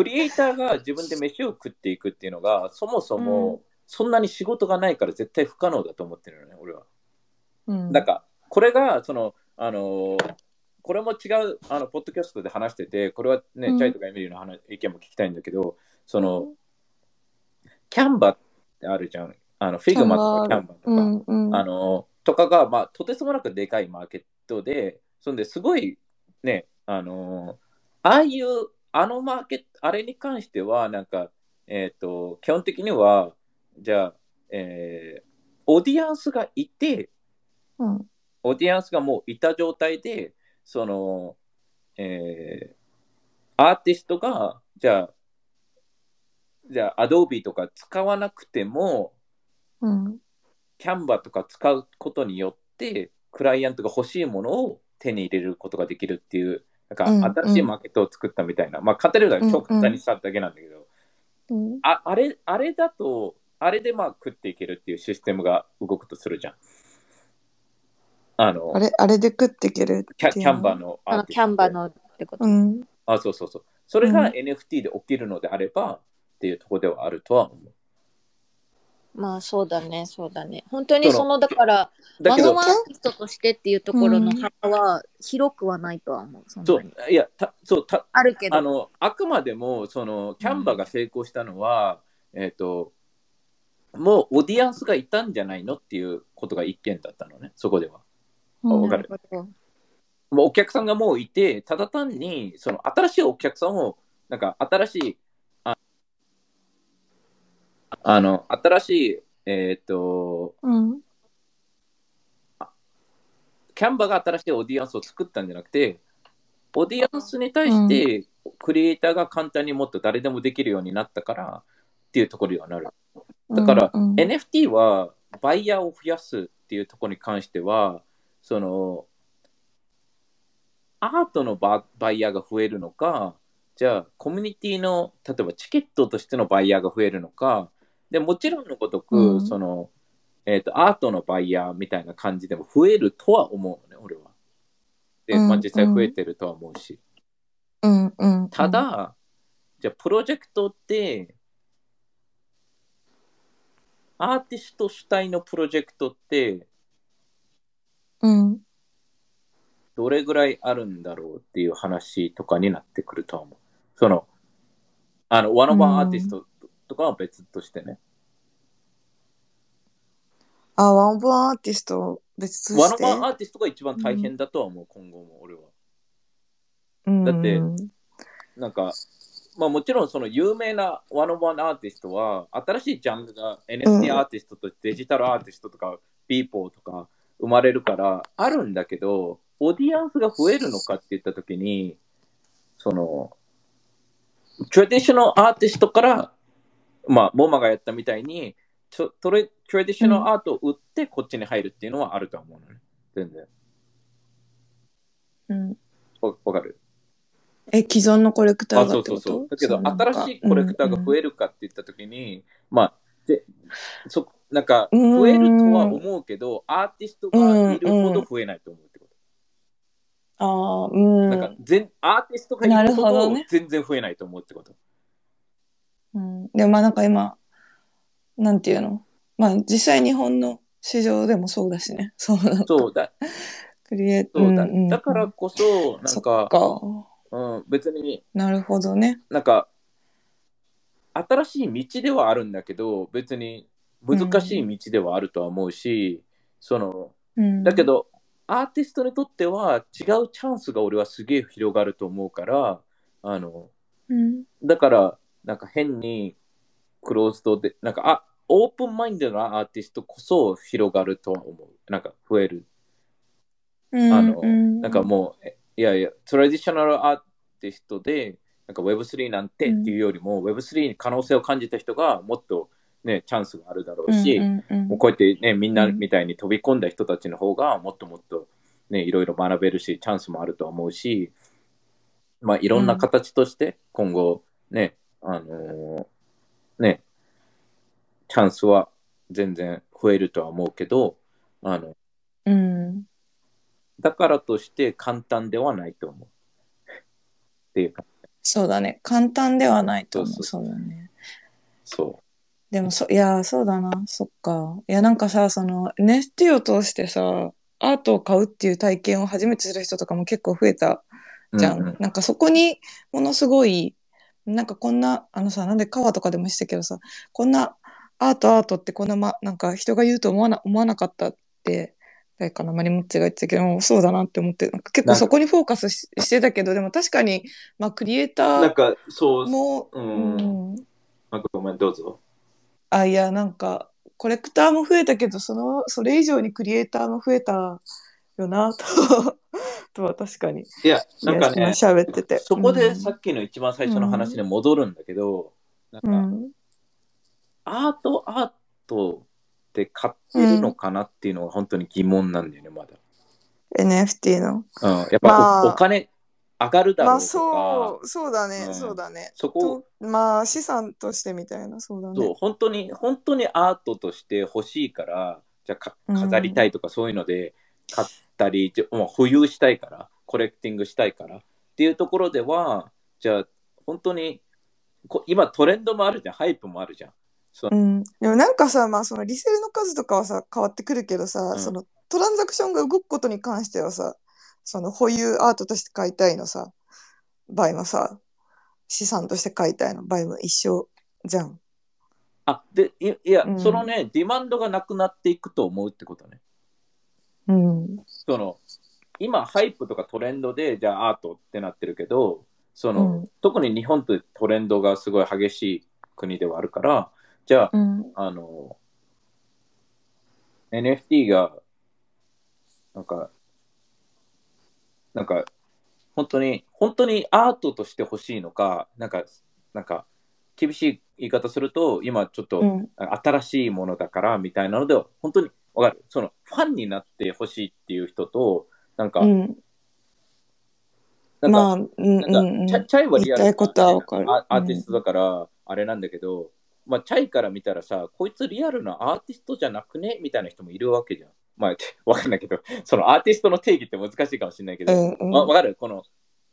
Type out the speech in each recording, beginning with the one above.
クリエイターが自分で飯を食っていくっていうのが、そもそもそんなに仕事がないから絶対不可能だと思ってるのね、俺は。うんなんか、これが、その、あのーこれも違う、あの、ポッドキャストで話してて、これはね、うんチャイとかエミリーの話意見も聞きたいんだけど、その、 Canva ってあるじゃん。あの、 Figma とか Canvaとか。うんうんあのとかが、まあ、とてつもなくでかいマーケットで、そんですごいね、あのああいう、あのマーケット、あれに関しては、なんか、えっ、と、基本的には、じゃあ、えーオーディエンスがいて、うん。オーディエンスがもういた状態で、その、えーアーティストが、じゃあ、じゃあ、Adobe とか使わなくても、うん。キャンバとか使うことによって、クライアントが欲しいものを手に入れることができるっていう、うんなんか新しいマーケットを作ったみたいな、まあ、語るが超簡単にしただけなんだけど、うんああれあれだと、あれでまあ食っていけるっていうシステムが動くとするじゃん。あの、あれあれで食っていけるキャキャンバの。のあキャンバのってこと？うんあ、そうそうそう。それがうん NFT で起きるのであれば、っていうところではあるとは思う。まあそうだね、そうだね。本当にそのだから、だけどマノ、アーティストとしてっていうところの幅は広くはないとは思う。そんそなにう、いや、たそう、たあるけど。あの、あくまでも、その、キャンバが成功したのは、えっ、と、もうオーディエンスがいたんじゃないのっていうことが一件だったのね、そこでは。うんわかる？なほどもうお客さんがもういて、ただ単に、その新しいお客さんを、なんか新しい、ああの、新しい、えっ、と、うん。キャンバが新しいオーディエンスを作ったんじゃなくて、オーディエンスに対して、クリエイターが簡単にもっと誰でもできるようになったからっていうところにはなる。だから、うん。うん NFT はバイヤーを増やすっていうところに関しては、その、アートのババイヤーが増えるのか、じゃあコミュニティの、例えばチケットとしてのバイヤーが増えるのか、でもちろんのごとく、うんその、えっ、と、アートのバイヤーみたいな感じでも増えるとは思うのね、俺は。で、まあうん実際増えてるとは思うし。うんうんただ、じゃあプロジェクトって、アーティスト主体のプロジェクトって、うんどれぐらいあるんだろうっていう話とかになってくるとは思う。その、あの、ワンオンワンアーティストとかは別としてね。あ one of one アーティスト別として？ワンオンワンアーティストが一番大変だとは思う、今後も俺は。だってうんなんか、まあもちろんその有名なワンオンワンアーティストは、新しいジャンルがうん NFT アーティストとデジタルアーティストとか、ビーポーとか生まれるから、あるんだけど、オーディエンスが増えるのかって言ったときに、その、トラディショナルアーティストから、まあ、モマがやったみたいに、ちょトレトラディショナルアートを売ってこっちに入るっていうのはあると思うのね。全然。うんわわかる？え既存のコレクターあ、がってこと？そうそうそう。だけど、新しいコレクターが増ええるかって言ったときに、まあ、でそなんか、うん増えるとは思うけど、アーティストがいるほど増えないと思うってこと。ああうんなんか全、アーティストがいなるほど全然増えないと思うってこと。うん、でもまあなんか今なんていうの？まあ実際日本の市場でもそうだしね。そうそうだ、クリエイそうだ。んんん。だからこそ、なんそか。うん、別になるほどね。なんか、新しい道ではあるんだけど、別に難しい道ではあるとは思うし、その、うん。だけど、アーティストにとっては違うチャンスが俺はすげえ広がると思うから、あの、うん。だから、なんか変にクローズドで、なんか、あ、オープンマインドなアーティストこそ広がるとは思う。なんか増える。うんあの、うんなんかもう、えいやいや、トラディショナルアーティストで、なんか Web3 なんてっていうよりも、Web3 に可能性を感じた人がもっとね、チャンスがあるだろうし、うんうんもうこうやってね、みんなうんみたいに飛び込んだ人たちの方がもっともっとね、いろいろ学べるし、チャンスもあると思うし、まあいろんな形として今後ね、あのーね、チャンスは全然増えるとは思うけど、あの、うんだからとして簡単ではないと思う。っていうか。そうだね。簡単ではないと思う。そうだね。そでもそ、いや、そうだな。そっか。いや、なんかさ、その NFT を通してさ、アートを買うっていう体験を初めてする人とかも結構増えたう。じゃん。うんうんなんかそこにものすごい、なんかこんな、あのさ、なんで川とかでもしたけどさ、こんなアートアートってこんな、ま、なんか人が言うと思わな思わなかったって、誰かな、マリモッチが言ってたけど、そうだなって思って、なんか結構そこにフォーカスししてたけど、でも確かに、まあクリエイターなんか、そう、も、うんうんなんかごめん、どうぞ。あ、いや、なんか、コレクターも増えたけど、その、それ以上にクリエイターも増えたよな、と、とは確かに。いや、なんかね喋ってて。そこでうんさっきの一番最初の話に戻るんだけど、なんか、うん。アートアートって買ってるのかなっていうのが本当に疑問なんだよね、まだ。NFT の。うん、やっぱお,、まあお金上がるだろまあうとか、そう、そうだね、うんそうだね。そこ、とまあ資産としてみたいな、そうだそうね。本当に本当にアートとして欲しいからじゃあ飾りたいとかそういうので買ったり、もう保有したいから collecting したいからっていうところではじゃあ本当にこ今トレンドもあるじゃん。 hype もあるじゃん。そううん。でもなんかさ、まあそのリセールの数とかはさ、変わってくるけどさ、うん。そのトランザクションが動くことに関してはさ、その保有アートとして買いたいのさ、場合もさ、資産として買いたいの場合も一緒じゃん。あでいいや、うん。そのね demand がなくなっていくと思うってことねうん。その今ハイプとかトレンドでじゃあアートってなってるけどその、うん特に日本ってトレンドがすごい激しい国ではあるからじゃあ、うん。あの NFT がなんかなんか本当に本当にアートとして欲しいのかなんかなんか厳しい言い方すると今ちょっと、うん。新しいものだからみたいなので本当にわかる。そのファンになってほしいっていう人となんか、うん。なんか、まあ、うんうんなんかうん。チャイはリアル言いたいことはわかる。アアーティストだからあれなんだけど、まあチャイから見たらさこいつリアルなアーティストじゃなくねみたいな人もいるわけじゃん。まあ わかんないけどそのアーティストの定義って難しいかもしれないけど、うんうん。わわかる？この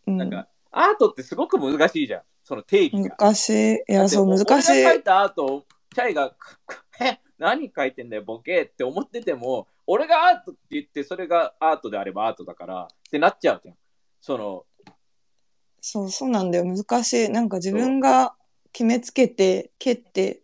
うん。なんか、アートってすごく難しいじゃん。その定義が。難しい。いや、そう、難しい。俺が描いたアートをチャイが「え？何描いてんだよボケ」って思ってても俺がアートって言ってそれがアートであればアートだからってなっちゃうじゃんそのそう、そうなんだよ。難しい。なんか自分が決めつけて、蹴って、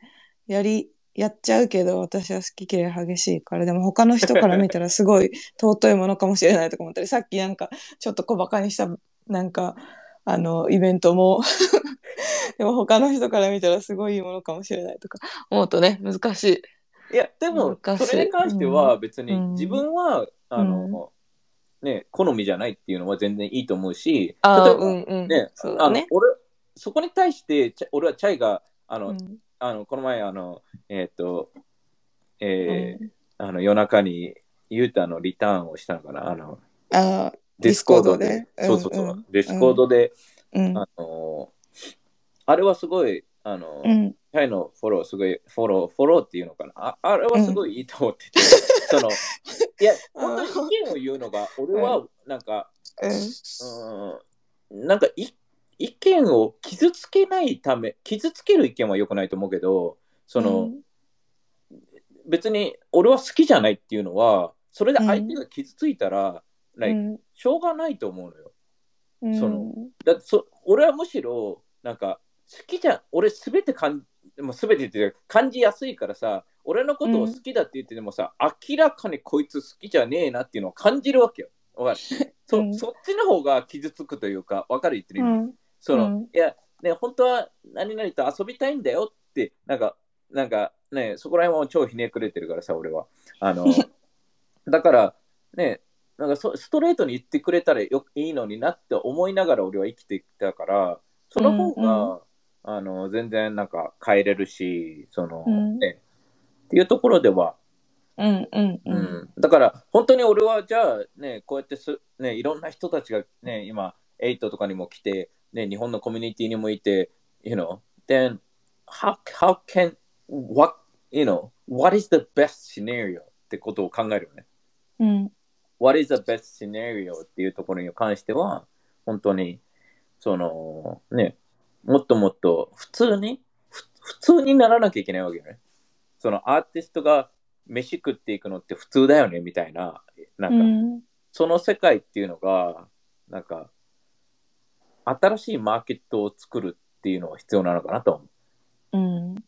やり、やっちゃうけど、私は好き嫌い激しいから、でも他の人から見たらすごい 尊いものかもしれないとか思ったり、さっきなんかちょっと小馬鹿にした、なんか、あの、イベントも、でも他の人から見たらすごいいいものかもしれないとか思うとね、難しい。いやでもそれに関しては別にうん自分は、あの、ね好みじゃないっていうのは全然いいと思うし例えばうんうん。ねそ。あの俺そこに対して俺はチャイがあの、うんあのこの前あのえっ、とえーうんあの夜中にユータのリターンをしたのかなあのああ、 Discord で。そうそうそう。うんうん Discord で、うん。あのあれはすごい、あの、うん。チャイのフォロー、すごい、フォロー、フォローっていうのかな？ああれはすごいいいと思ってて、その、いや、本当に意見を言うのが、俺は、なんか、うん。うん、なんかい、意見を傷つけないため、傷つける意見は良くないと思うけど、その、別に俺は好きじゃないっていうのは、それで相手が傷ついたら、うん、しょうがないと思うのよ。うん、そのだってそ俺はむしろなんか好きじゃ俺すべてかんもうすべてって感じやすいからさ俺のことを好きだって言っててもさ、明らかにこいつ好きじゃねえなっていうのを感じるわけよ。わかる？そ,、うん。そっちの方が傷つくというかわかる？言ってる意味、うん。その、うん。いやね本当は何々と遊びたいんだよってなんかなんかねそこら辺も超ひねくれてるからさ俺は。あの だからねなんかそストレートに言ってくれたらよいいのになって思いながら俺は生きてきたからその方が、うんあの全然なんか変えれるしその、うん。ね。っていうところでは、うんうんう。うん。ん、だから本当に俺はじゃあねこうやってす、ね、いろんな人たちがね今8とかにも来て、ね、日本のコミュニティにもいて you know then how, how can what you know what is the best scenario ってことを考えるよね。うん。What is the best scenario っていうところに関しては、本当に、その、ね、もっともっと普通に、ふ普通にならなきゃいけないわけよね。そのアーティストが飯食っていくのって普通だよね、みたいな、なんか、うんその世界っていうのが、なんか、新しいマーケットを作るっていうのが必要なのかなと思う。うん。だ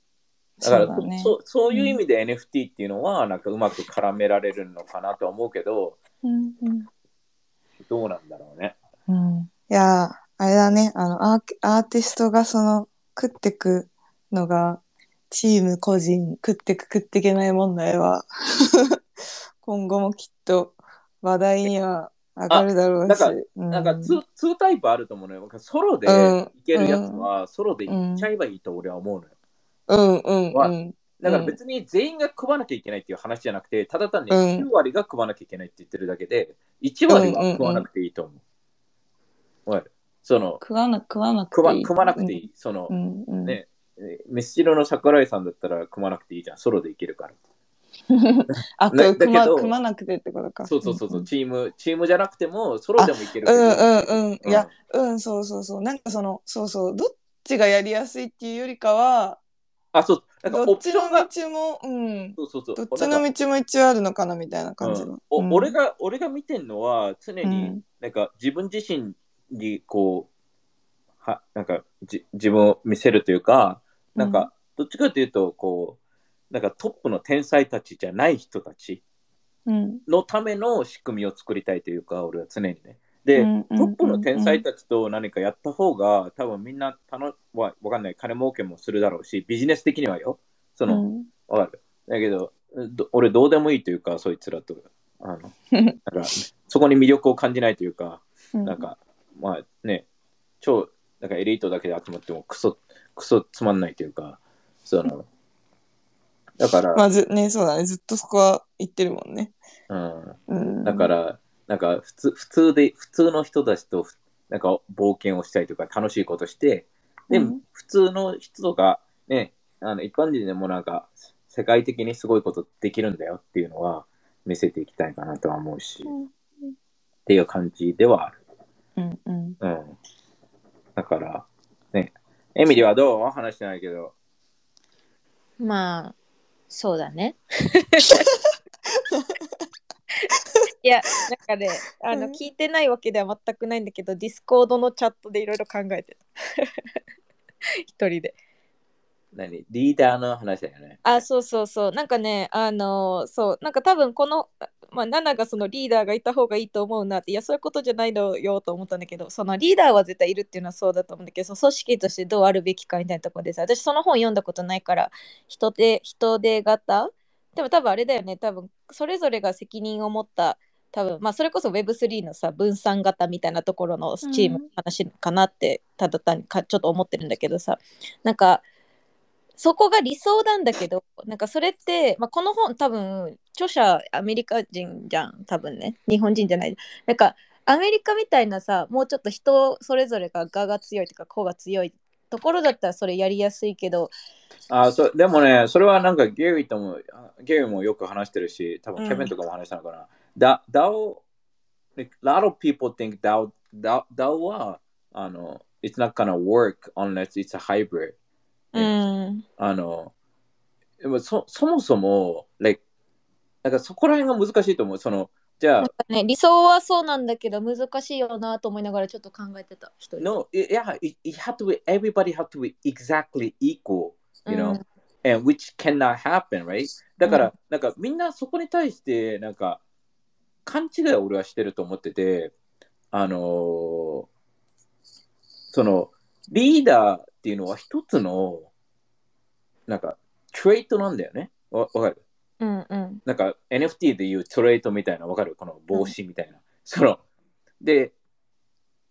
からそうだね。そそういう意味で NFT っていうのは、なんかうまく絡められるのかなとは思うけど、うんうんどうなんだろうね。うん、いやー、あれだね、あのアーケ、アーティストがその、食ってくのが、チーム個人、食ってく食っていけない問題は、今後もきっと話題には上がるだろうし。なんかうなんか 2, 2タイプあると思うのよ。ソロでうん。いけるやつは、ソロでいっちゃえばいいと俺は思うのよ。うん。うん。はうん。だから別に全員が食わなきゃいけないっていう話じゃなくて、ただ単にうん。9割が食わなきゃいけないって言ってるだけで、1割は食わなくていいと思う。わかるその食わな、食わなくていい。食わ食わなくていい。そのう、んうん。ねの桜井さんだったら食わなくていいじゃん。ソロでいけるから。あ、ねく、くま、組まなくてってことか。そうそうそうそう、んチーム、チームじゃなくても、ソロでもいけるけど。うんうんうん。いや、うん、そうそうそう。なんかその、そうそう、どっちがやりやすいっていうよりかは、あ、そう、なんかどっちの道も、うん。そうそうそう。どっちの道も一応あるのかなみたいな感じの。うんおうん俺が俺が見てんのは常にうんなんか自分自身にこうはなんかじ自分を見せるというかなんかどっちかというとこうなんかトップの天才たちじゃない人たちうん、のための仕組みを作りたいというか俺は常にね。で、うんトップの天才たちと何かやった方が多分みんなたのわわかんない。金儲けもするだろうしビジネス的にはよ。その、うん。わかる。だけど、ど俺どうでもいいというか、そいつらと。あの なんかそこに魅力を感じないというか、うん。なんか、まあね、超、なんかエリートだけで集まってもクソ、クソつまんないというか、その、だから、まずね、そうだね。ずっとそこは言ってるもんね。うん、うん、だから、なんか普通、普通で、普通の人たちと、なんか冒険をしたりとか、楽しいことして、で、うん普通の人とか、ね、あの一般人でもなんか、世界的にすごいことできるんだよっていうのは見せていきたいかなとは思うし、うんっていう感じではある。うんうん。うん。だから、ね、エミリーはどう？話してないけど、まあ、そうだね。いや、なんかね、あの、うん聞いてないわけでは全くないんだけど、 Discord のチャットでいろいろ考えてた。一人で。何？リーダーの話だよね。あ、そうそうそう。なんかね、あのそう、なんか多分この、まあ、ナがそのリーダーがいた方がいいと思うなって、いや、そういうことじゃないのよと思ったんだけど、そのリーダーは絶対いるっていうのはそうだと思うんだけど、その組織としてどうあるべきかみたいなところでさ、私その本読んだことないから、人手、人手型でも多分あれだよね、多分それぞれが責任を持った、多分まあそれこそ Web3 のさ、分散型みたいなところのチームの話かなって、ただ単にかちょっと思ってるんだけどさ、なんか、そこが理想なんだけど、なんかそれって、まあ、この本多分、著者アメリカ人じゃん、多分ね。日本人じゃない。なんか、アメリカみたいなさ、もうちょっと人それぞれが我が強いとか、個が強いところだったらそれやりやすいけど、あそうでもね、それはなんかゲリーとも、あゲリーもよく話してるし、多うん分ケビンとかも話したのかな。だ、DAO、like, a lot of people think DAO, DAO, DAO は、あの、it's not gonna work unless it's a hybrid. うん、あの、でもそそもそも、like、なんかそこら辺が難しいと思う。その、じゃあなん、かね、理想はそうなんだけど、難しいよなと思いながらちょっと考えてた、一人。no, yeah, it, it had to be, everybody had to be exactly equal, you know?、うん and which cannot happen, right? だから、うんなんかみんなそこに対して、なんか、勘違いを俺はしてると思ってて、あのーその、リーダーっていうのは一つの、なんか、トレートなんだよね。わわかる？うんうんなんか NFT でいうトレートみたいな、わかる？この帽子みたいな。その、で、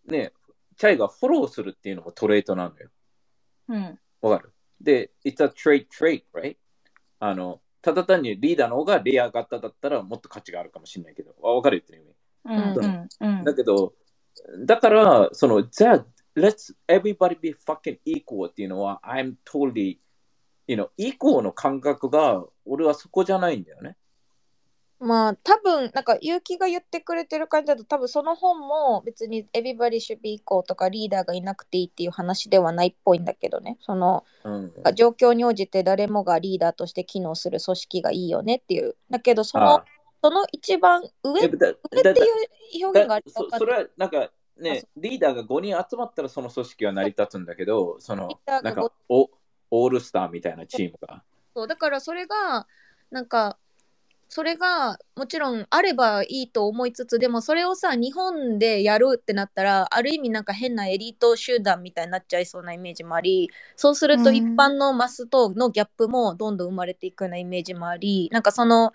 ね、チャイがフォローするっていうのもトレートなんだよ。うん。わかる？で、it's a trade trait, right? あの、ただ単にリーダーの方がレア型だったらもっと価値があるかもしれないけど、わかる？言ってる意味。うん。うん。うん。だけど、だから、その、じゃあ、let's everybody be fucking equal っていうのは、I'm totally, you know, equal の感覚が、俺はそこじゃないんだよね。まあ多分なんか結城が言ってくれてる感じだと多分その本も別に Everybody should be equal とかリーダーがいなくていいっていう話ではないっぽいんだけどねそのうん。状況に応じて誰もがリーダーとして機能する組織がいいよねっていうだけどそのあその一番上え上っていう表現があるそそれはなんかあねそ、リーダーが5人集まったらその組織は成り立つんだけど、そのなんかおオールスターみたいなチームが。そうだからそれがなんかそれがもちろんあればいいと思いつつでもそれをさ日本でやるってなったらある意味なんか変なエリート集団みたいになっちゃいそうなイメージもありそうするとうん一般のマスとのギャップもどんどん生まれていくようなイメージもありなんかその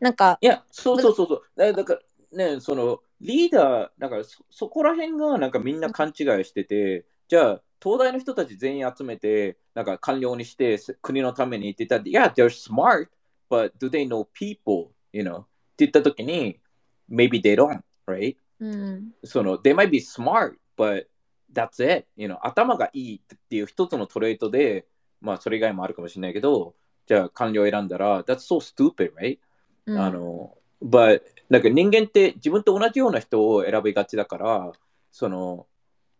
なんかいや、そうそうそうそう。だだからね、そのリーダー、だからそそこら辺がなんかみんな勘違いしてて、じゃあ東大の人たち全員集めて、なんか官僚にしてせ国のためにって言ったら、Yeah, they're smart, but do they know people? You know? って言ったときに、maybe they don't, right? うんその、they might be smart, but that's it. You know? 頭がいいっていう一つのトレートで、まあそれ以外もあるかもしれないけど、じゃあ官僚選んだら、that's so stupid, right? うんあの、but なんか人間って自分と同じような人を選びがちだから、その、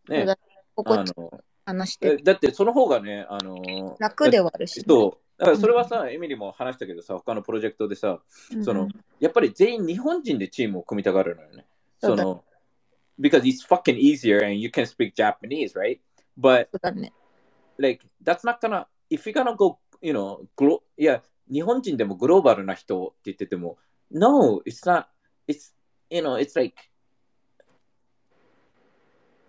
ねそうだ、心地あの、話して。えだってその方がね、あの、楽ではあるしね、そう、だからそれはさ、エミリも話したけどさ、他のプロジェクトでさ、うん。その、やっぱり全員日本人でチームを組みたがるのよね。その、because it's fucking easier and you can speak Japanese, right? But like that's not gonna if you're gonna go you know glo いや日本人でもグローバルな人って言ってても no it's not it's you know it's like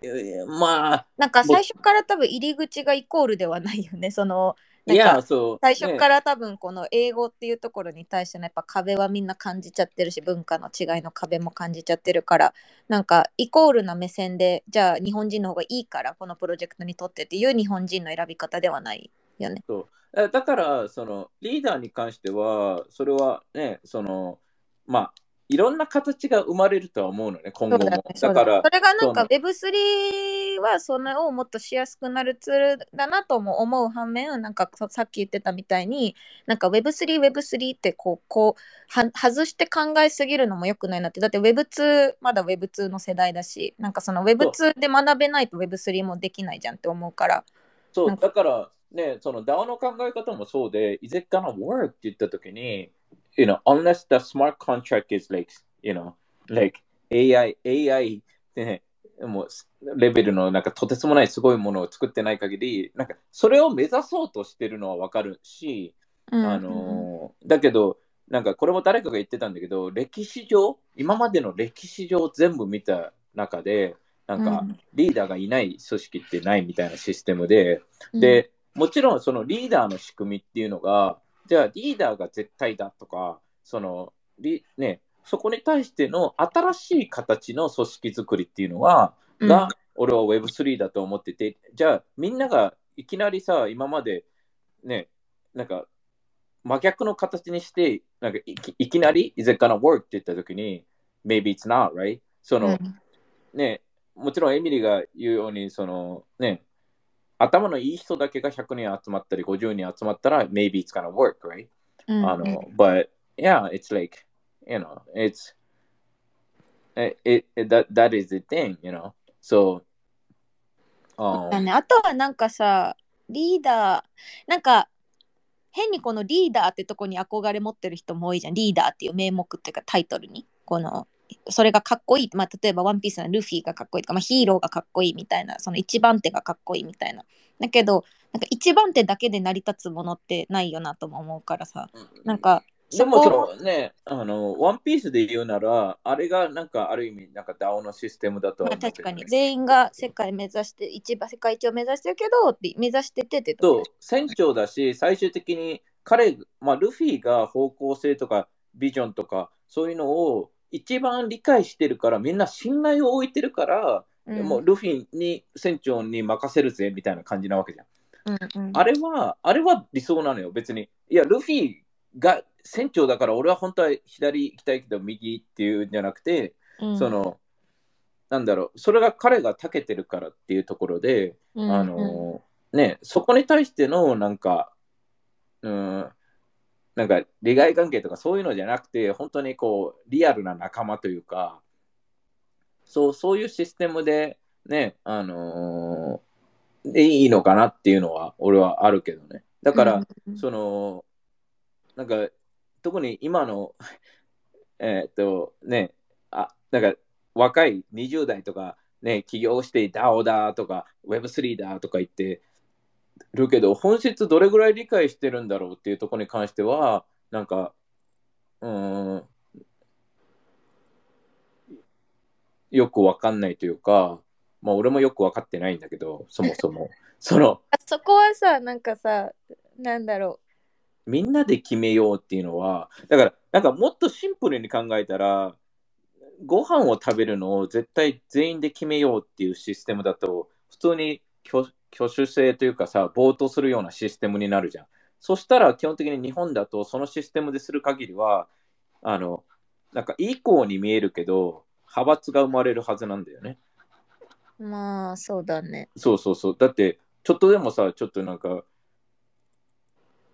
えーまあなんか最初から多分入り口がイコールではないよね。そのなんいかやそう最初から多分この英語っていうところに対してのやっぱ壁はみんな感じちゃってるし文化の違いの壁も感じちゃってるからなんかイコールな目線でじゃあ日本人の方がいいからこのプロジェクトにとってっていう日本人の選び方ではないよね。えだからそのリーダーに関してはそれはねそのまあいろんな形が生まれるとは思うのね今後も。だ,、ね、だからそれがなんそか Web3 はそれをもっとしやすくなるツールだなとも思う反面なんかささっき言ってたみたいになんか Web3、Web3 ってこうこうは外して考えすぎるのも良くないなって。だって Web2 まだ Web2 の世代だしなんかその Web2 で学べないと Web3 もできないじゃんって思うから。そうだからねその DAO の考え方もそうで Is it gonna work? って言ったときに you know unless the smart contract is like you know like AI AI ねもうレベルのなんかとてつもないすごいものを作ってない限りなんかそれを目指そうとしてるのはわかるし、うん。あのーだけどなんかこれも誰かが言ってたんだけど歴史上今までの歴史上全部見た中でなんかうん。リーダーがいない組織ってないみたいなシステムで、うん。でもちろんそのリーダーの仕組みっていうのがじゃあリーダーが絶対だとかそのリ、ね、そこに対しての新しい形の組織作りっていうのは、うんが俺は Web3 だと思っててじゃあみんながいきなりさ今までねなんか真逆の形にしてなんかいきいきなり Is it gonna work? って言った時に Maybe it's not, right? その、うんね、もちろんエミリが言うように、そのね、頭のいい人だけが100人集まったり50人集まったら、maybe it's gonna work, right? うんあの、but yeah, it's like, you know, it's, it, it, that, that is the thing, you know? So, um, だね、あとはなんかさリーダーなんか変にこのリーダーってとこに憧れ持ってる人も多いじゃんリーダーっていう名目っていうかタイトルにこのそれがかっこいい、まあ、例えばワンピースのルフィがかっこいいとか、まあ、ヒーローがかっこいいみたいなその一番手がかっこいいみたいな。だけどなんか一番手だけで成り立つものってないよなとも思うからさ。なんかでもそこのね、あの、ワンピースで言うなら、あれがなんかある意味、なんか DAO のシステムだとはまあ、確かに。全員が世界目指して一番世界一を目指してるけどって目指しててってと船長だし、最終的に彼、まあ、ルフィが方向性とかビジョンとか、そういうのを一番理解してるから、みんな信頼を置いてるから、うんもうルフィに船長に任せるぜみたいな感じなわけじゃん。うんうんあれは、あれは理想なのよ、別に。いや、ルフィが船長だから、俺は本当は左行きたいけど、右っていうんじゃなくて、うんその、なんだろう、それが彼が長けてるからっていうところで、うんあのね、そこに対してのなんか、うん、なんか利害関係とかそういうのじゃなくて、本当にこう、リアルな仲間というか、そう、そういうシステムで、ね、あのーでいいのかなっていうのは、俺はあるけどね。だから、うんその、なんか、特に今の、えーっと、ね、あ、なんか、若い20代とか、ね、起業して DAO だとか、Web3 だとか言ってるけど、本質どれぐらい理解してるんだろうっていうところに関しては、なんか、うーん、よくわかんないというか、まあ俺もよくわかってないんだけど、そもそも。その、あそこはさ、なんかさ、なんだろみんなで決めようっていうのは、だから、なんかもっとシンプルに考えたら、ご飯を食べるのを絶対全員で決めようっていうシステムだと、普通に挙挙手制というかさ、暴徒するようなシステムになるじゃん。そしたら基本的に日本だとそのシステムでする限りは、あの、なんかいい子に見えるけど、派閥が生まれるはずなんだよね。う。まあ、そうだね。そうそうそう。だって、ちょっとでもさ、ちょっとなんか、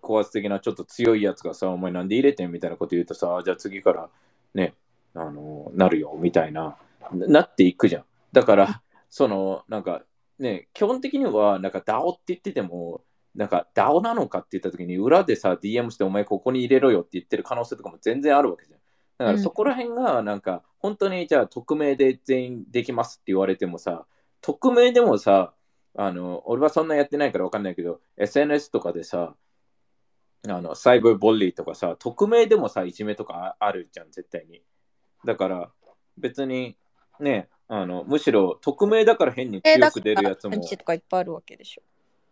高圧的なちょっと強いやつがさ、お前なんで入れてんみたいなこと言うとさ、あじゃあ次からね、あの、なるよ、みたいな、ななっていくじゃん。だから、その、なんか、ね、基本的には、なんか DAO って言ってても、なんか DAO なのかって言った時に、裏でさ、DM してお前ここに入れろよって言ってる可能性とかも全然あるわけじゃん。だからうんそこら辺が、なんか、本当にじゃあ匿名で全員できますって言われてもさ、匿名でもさ、あの、俺はそんなやってないから分かんないけど、SNS とかでさ、あの、サイバーボリーとかさ、匿名でもさ、いじめとかああるじゃん、絶対に。だから、別に、ね、あの、むしろ匿名だから変にえ強く出るやつもとかいっぱいあるわけでし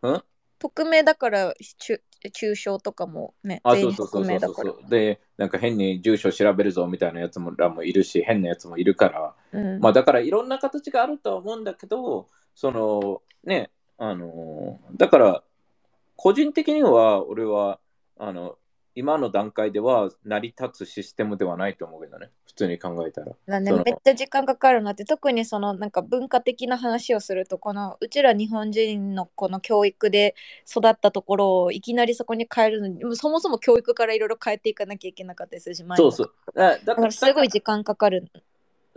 ょ。ん？匿名だから中中傷とかもね、あ、そうそう。そうそうそう。で、なんか変に住所調べるぞみたいなやつもらもいるし、変なやつもいるから、うんまあだからいろんな形があるとは思うんだけど、そのね、あの、だから個人的には俺は、あの、今の段階では成り立つシステムではないと思うけどね、普通に考えたら。だねめっちゃ時間かかるなって特にそのなんか文化的な話をするとこのうちら日本人のこの教育で育ったところをいきなりそこに変えるのにそもそも教育からいろいろ変えていかなきゃいけなかったりするしそうそう。だだだからすごい時間かかる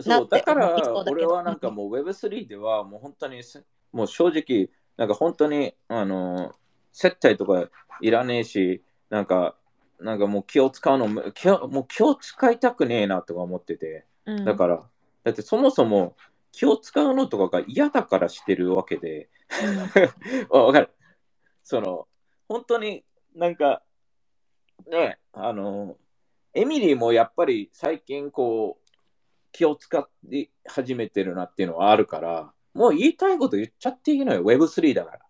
そうなってだから俺はなんかもう Web3 ではもう本当にせもう正直なんか本当にあの接待とかいらねえしなんかなんかもう気を使うのも気をもう気を使いたくねえなとか思ってて。うん。だからだってそもそも気を使うのとかが嫌だからしてるわけで。わ わかる。その本当になんかねあのエミリーもやっぱり最近こう気を使い始めてるなっていうのはあるからもう言いたいこと言っちゃっていいのよ。Web3 だから。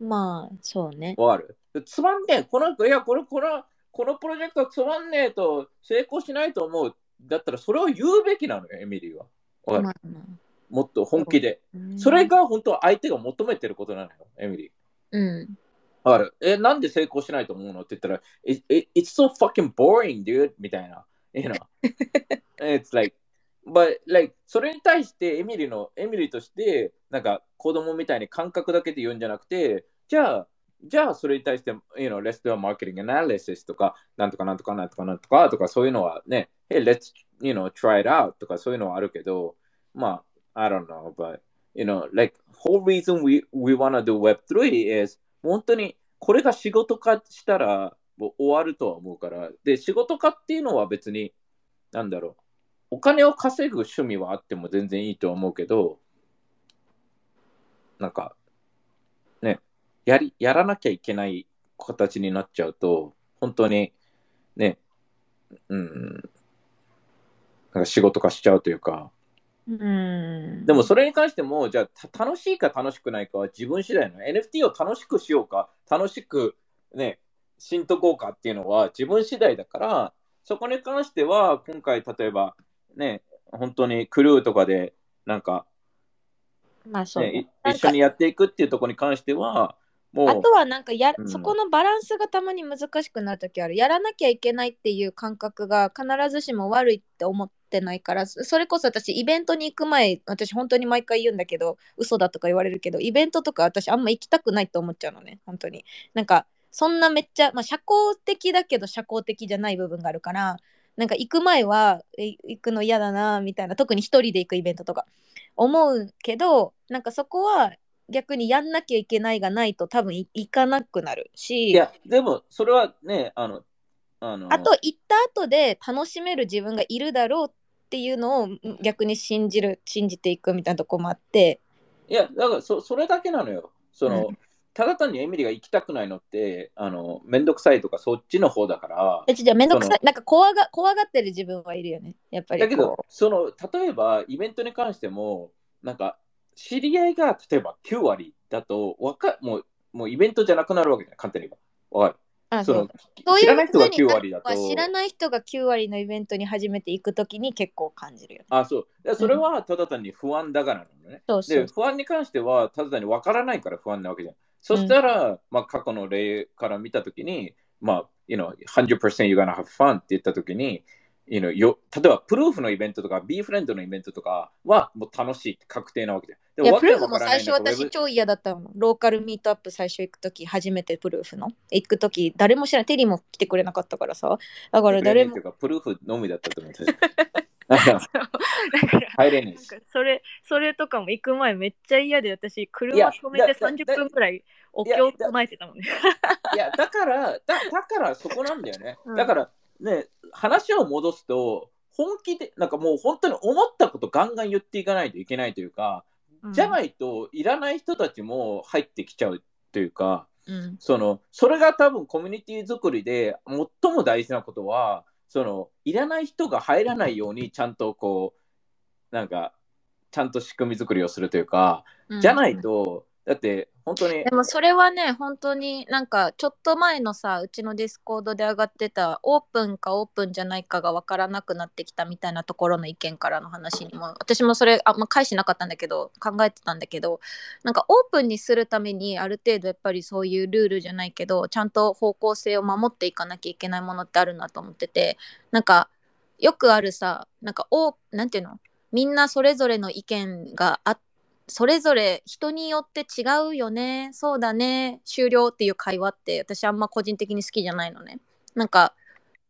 まあそうね。わかる？つまんねえ。このいやこれこのこのプロジェクトつまんねえと成功しないと思うだったらそれを言うべきなのよエミリーはわかるまあまもっと本気であうんそれが本当は相手が求めてることなのよエミリーうんある？え、なんで成功しないと思うのって言ったら、It, it, It's so fucking boring, dude! みたいな。You know? It's like, but like, それに対してエミリーの、エミリーとして、なんか子供みたいに感覚だけで言うんじゃなくて、じゃあ、じゃあそれに対して、you know, let's do a marketing analysis とか、なんとかなんとかなんとかなんとかとか、そういうのはね、hey, let's, you know, try it out とかそういうのはあるけど、まあ、I don't know, but, you know, like, whole reason we, we wanna do Web3 is, 本当にこれが仕事化したらもう終わるとは思うから。で、仕事化っていうのは別に、なんだろう。お金を稼ぐ趣味はあっても全然いいと思うけど、なんか、やり、やらなきゃいけない形になっちゃうと、本当に、ね、うん、なんか仕事化しちゃうというか、うん。でもそれに関しても、じゃあた楽しいか楽しくないかは自分次第の。NFT を楽しくしようか、楽しくね、しんとこうかっていうのは自分次第だから、そこに関しては今回例えばね、本当にクルーとかでなんか、まあそうね。一緒にやっていくっていうところに関しては、あとはなんかや、うんそこのバランスがたまに難しくなるときある。やらなきゃいけないっていう感覚が必ずしも悪いって思ってないから、そそれこそ私イベントに行く前、私本当に毎回言うんだけど、嘘だとか言われるけど、イベントとか私あんま行きたくないと思っちゃうのね、本当に。なんか、そんなめっちゃ、まあ、社交的だけど社交的じゃない部分があるからなんか行く前はえ行くの嫌だなみたいな特に一人で行くイベントとか思うけどなんかそこは逆にやんなきゃいけないがないと多分い行かなくなるし。いや、でも、それはね、あの、あの、あと行った後で楽しめる自分がいるだろうっていうのをうん逆に信じる信じていくみたいなとこもあって。いや、だからそ、それだけなのよ。その、うん。ただ単にエミリが行きたくないのって、あの、めんどくさいとか、そっちの方だから。えじゃあめんどくさそいなんか怖が怖がってる自分はいるよね。やっぱりだけど、その、例えば、イベントに関しても、なんか、知り合いが、例えば9割だと、わか、もう、もうイベントじゃなくなるわけじゃん、簡単に言えば。わかる？あその、そういう知らない人が9風になる割だと。知らない人が9割のイベントに初めて行くときに結構感じるよね。あ、そう。でそれはただ単に不安だからなのね。そうそうで、不安に関しては、ただ単に分からないから不安なわけじゃん。そしたら、まあ、過去の例から見たときに、まあ、you know, 100% you're gonna have fun って言ったときに、you know, よ例えば、プルーフのイベントとか、B フレンドのイベントとかは、もう楽しいって確定なわけじゃん。でいや、プルーフも最初私超嫌だったもん。ローカルミートアップ最初行くとき、初めてプルーフの。行くとき、誰も知らない。テリーも来てくれなかったからさ。だから誰もプルーフのみだったと思って。入れないし。それ、それとかも行く前めっちゃ嫌で、私、い車や止めてだだ30分くらいお経を唱えてたもんね。いや、だから、だだからそこなんだよね。うんだから、ね、話を戻すと、本気で、なんかもう本当に思ったことガンガン言っていかないといけないというか、じゃないといらない人たちも入ってきちゃうというか、うん。その、それが多分コミュニティ作りで最も大事なことは、その、いらない人が入らないようにちゃんとこう、なんか、ちゃんと仕組み作りをするというか、うんじゃないと、だって本当に。で、もそれはね、本当になんかちょっと前のさ、うちの Discord で上がってたオープンかオープンじゃないかが分からなくなってきたみたいなところの意見からの話にも、私もそれあんま返しなかったんだけど、考えてたんだけど、なんかオープンにするためにある程度やっぱりそういうルールじゃないけど、ちゃんと方向性を守っていかなきゃいけないものってあるなと思ってて、なんかよくあるさ、なんかオーなんていうの？みんなそれぞれの意見があって、それぞれ人によって違うよねそうだね終了っていう会話って私あんま個人的に好きじゃないのねなんか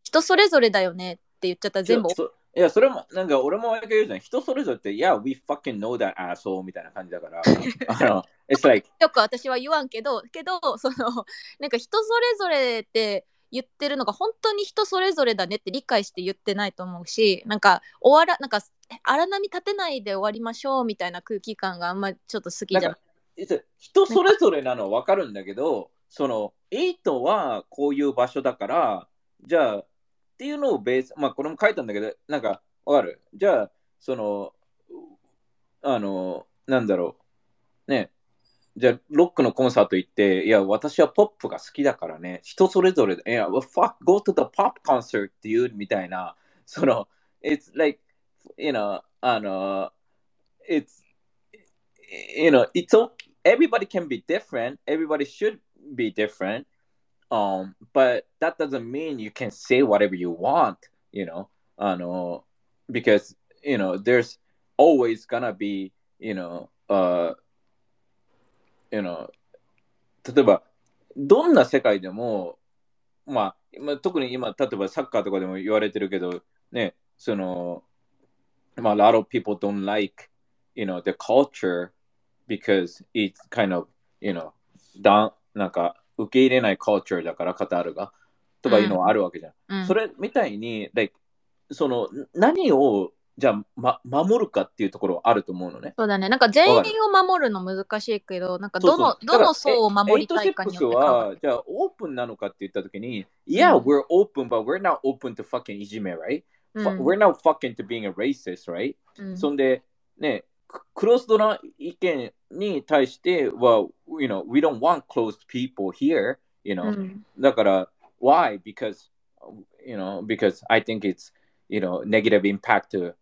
人それぞれだよねって言っちゃったら全部そいや、それも、なんか俺も言うじゃん。人それぞれって、いや、we fucking know that asshole みたいな感じだから。あの、it's like, よく私は言わんけどけどそのなんか人それぞれって言ってるのが本当に人それぞれだねって理解して言ってないと思うしなんか終わらなんか荒波立てないで終わりましょうみたいな空気感があんまちょっと好きじゃない、人それぞれなのはわかるんだけど、その、8はこういう場所だから、じゃあ、っていうのをベース、まあ、これも書いたんだけど、なんか、わかる？じゃあ、その、あの、なんだろう。ね。じゃあ、ロックのコンサート行って、いや、私はポップが好きだからね、人それぞれ、いや、well, fuck, go to the pop concert っていうみたいな、その、it's like, you know, あの、it's, you know, it's okay. Everybody can be different. Everybody should be different. Um, but that doesn't mean you can say whatever you want, you know, あの、because, you know, there's always gonna be, you know, uh, you know, 例えば、どんな世界でも、まあ、今特に今、例えばサッカーとかでも言われてるけど、ね、その、まあ、a lot of people don't like, you know, the culture because it's kind of, you know, だなんか受け入れない culture だから、カタールが。とかいうのはあるわけじゃん。うんそれみたいに、like、その何をじゃあ、ま、守るかっていうところはあると思うのね。そうだねなんか全員を守るの難しいけどなんかどのどの層を守りたいかによっては、じゃあ、オープンなのかって言ったときに、Yeah, うん we're open, but we're not open to fucking いじめ、right? We're not fucking to being a racist, right? うんそんで、ね、ククローズドな意見に対しては、you know, we don't want closed people here, you know. うんだから、why? Because, you know, because I think it's, you know, negative impact to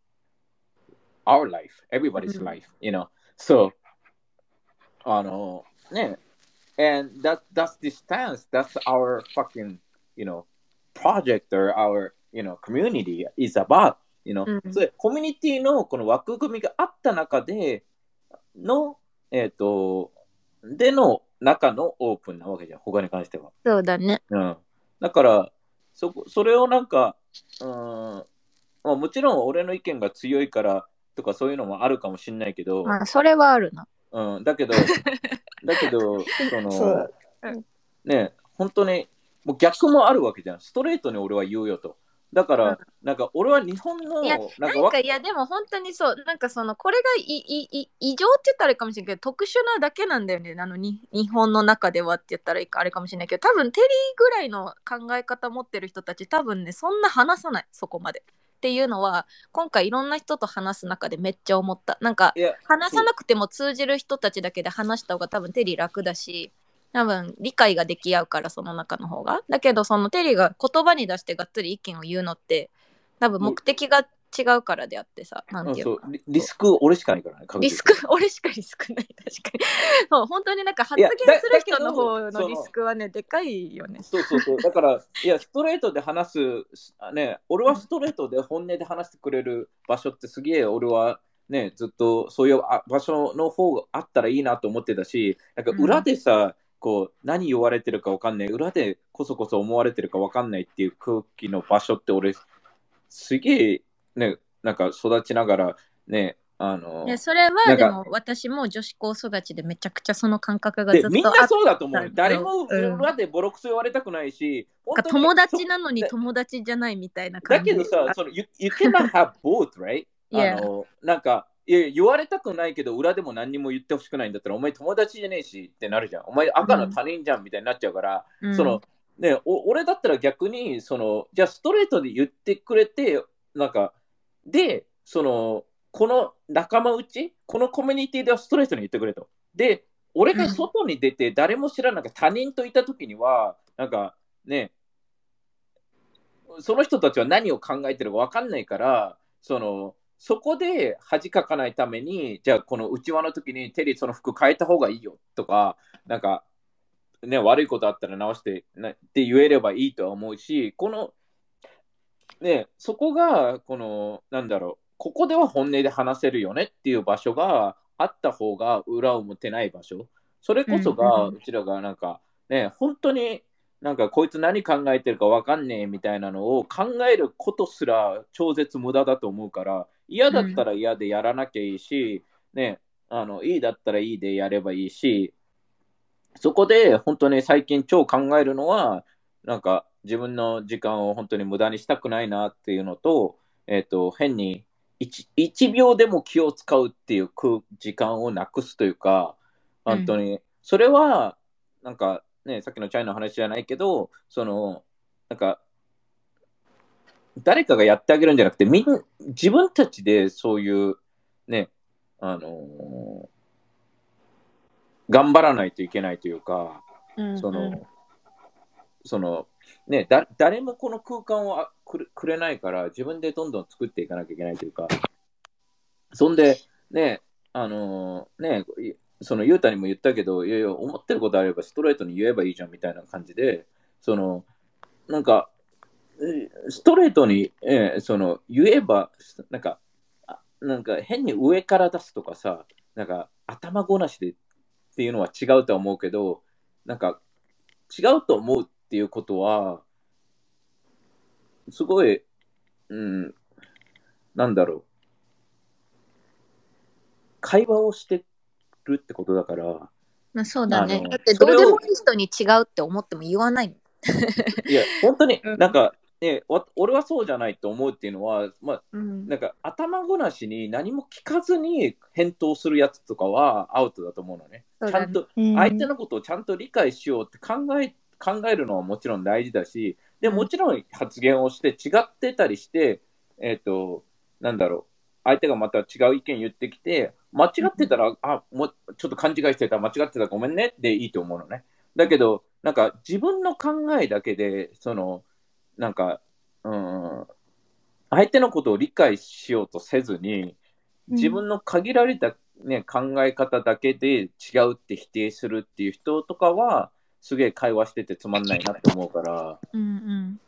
our life, everybody's うん life, you know. So, あの、ね、and that, that's the stance, that's our fucking, you know, project or our, you know, community is about, you know. うんそれコミュニティのこの枠組みがあった中での、えっ、と、での、中のオープンなわけじゃん、他に関しては。そうだね。うん。だから、そこ、それをなんか、うーん、まあ、もちろん俺の意見が強いからとかそういうのもあるかもしれないけど、まあ、それはあるな。うん、だけど、だけど、その、そうね、本当に、もう逆もあるわけじゃん。ストレートに俺は言うよと。だから、うんなんか俺は日本の、いやなんなかわんかいやでも本当にそうなんかそのこれがいいい異常って言ったらいいかもしれないけど特殊なだけなんだよねあのに日本の中ではって言ったらいいかあれかもしれないけど多分テリーぐらいの考え方持ってる人たち多分ねそんな話さないそこまでっていうのは今回いろんな人と話す中でめっちゃ思った。なんか話さなくても通じる人たちだけで話した方が多分テリー楽だし多分理解ができ合うからその中の方が。だけどそのテリーが言葉に出してがっつり意見を言うのって多分目的が違うからであってさ、なんうんていうの。そうリリスク俺しかないからね、リスク 俺しかリスクない。確かに。そう本当になんか発言する人の方のリスクはねでかいよね。そうそうそう。だから、いや、ストレートで話す、ね、俺はストレートで本音で話してくれる場所ってすげえ、俺はね、ずっとそういうあ場所の方があったらいいなと思ってたし、なんか裏でさ、こう、何言われてるかわかんない、裏でこそこそ思われてるかわかんないっていう空気の場所って俺、すげえ、ね、なんか育ちながら、ね、あの、でそれはでも私も女子高育ちでめちゃくちゃその感覚がずっとあっでみんなそうだと思う誰もうん裏でボロクソ言われたくないし、本当に友達なのにそ友達じゃないみたいな感じ。だけどさ、その you, you cannot have both, right? あの、なんか、いや言われたくないけど、裏でも何にも言ってほしくないんだったら、お前友達じゃねえしってなるじゃん。お前赤の他人じゃんみたいになっちゃうから、うん。その、ね、お俺だったら逆に、その、じゃあストレートで言ってくれて、なんか、で、その、この仲間内、このコミュニティではストレートに言ってくれと。で、俺が外に出て誰も知らなく他人といたときには、なんかね、その人たちは何を考えてるか分かんないから、その、そこで恥かかないために、じゃあこの内輪の時にテリーその服変えた方がいいよとか、なんか、ね、悪いことあったら直してなって言えればいいとは思うし、この、ね、そこが、この、なんだろう、ここでは本音で話せるよねっていう場所があった方が裏を向てない場所。それこそが、うんうんうちらがなんか、ね、本当になんかこいつ何考えてるか分かんねえみたいなのを考えることすら超絶無駄だと思うから、嫌だったら嫌でやらなきゃいいし、ね、あの、いいだったらいいでやればいいし、そこで本当に最近超考えるのは、なんか自分の時間を本当に無駄にしたくないなっていうのと、えっ、と、変に 1, 1秒でも気を使うっていう空時間をなくすというか、本当に、それは、なんかね、さっきのチャイの話じゃないけど、その、なんか、誰かがやってあげるんじゃなくて、みん自分たちでそういう、ね、あのー頑張らないといけないというか、うんその、その、ね、だ誰もこの空間をあくれくれないから、自分でどんどん作っていかなきゃいけないというか、そんで、ね、あのーね、その、ゆうたにも言ったけど、いやいや、思ってることあればストレートに言えばいいじゃんみたいな感じで、その、なんか、ストレートに、えーその、言えば、なんか、あなんか変に上から出すとかさ、なんか頭ごなしでっていうのは違うとは思うけど、なんか違うと思うっていうことは、すごい、うん、なんだろう。会話をしてるってことだから、まあ、そうだね。だってどうでもいい人に違うって思っても言わない いや、本当にうん。なんか、ね、わ俺はそうじゃないと思うっていうのは、まあ、うん。なんか頭ごなしに何も聞かずに返答するやつとかはアウトだと思うのね。ね。ちゃんとうん相手のことをちゃんと理解しようって考え考えるのはもちろん大事だし、でうん。もちろん発言をして違ってたりして、えっ、と、なんだろう、相手がまた違う意見言ってきて、間違ってたら、あ、もうちょっと勘違いしてた、間違ってた、ごめんねでいいと思うのね。だけど、なんか自分の考えだけで、その、なんか、うん、相手のことを理解しようとせずに、自分の限られた、ね、考え方だけで違うって否定するっていう人とかは、すげえ会話しててつまんないなって思うから、うんうん。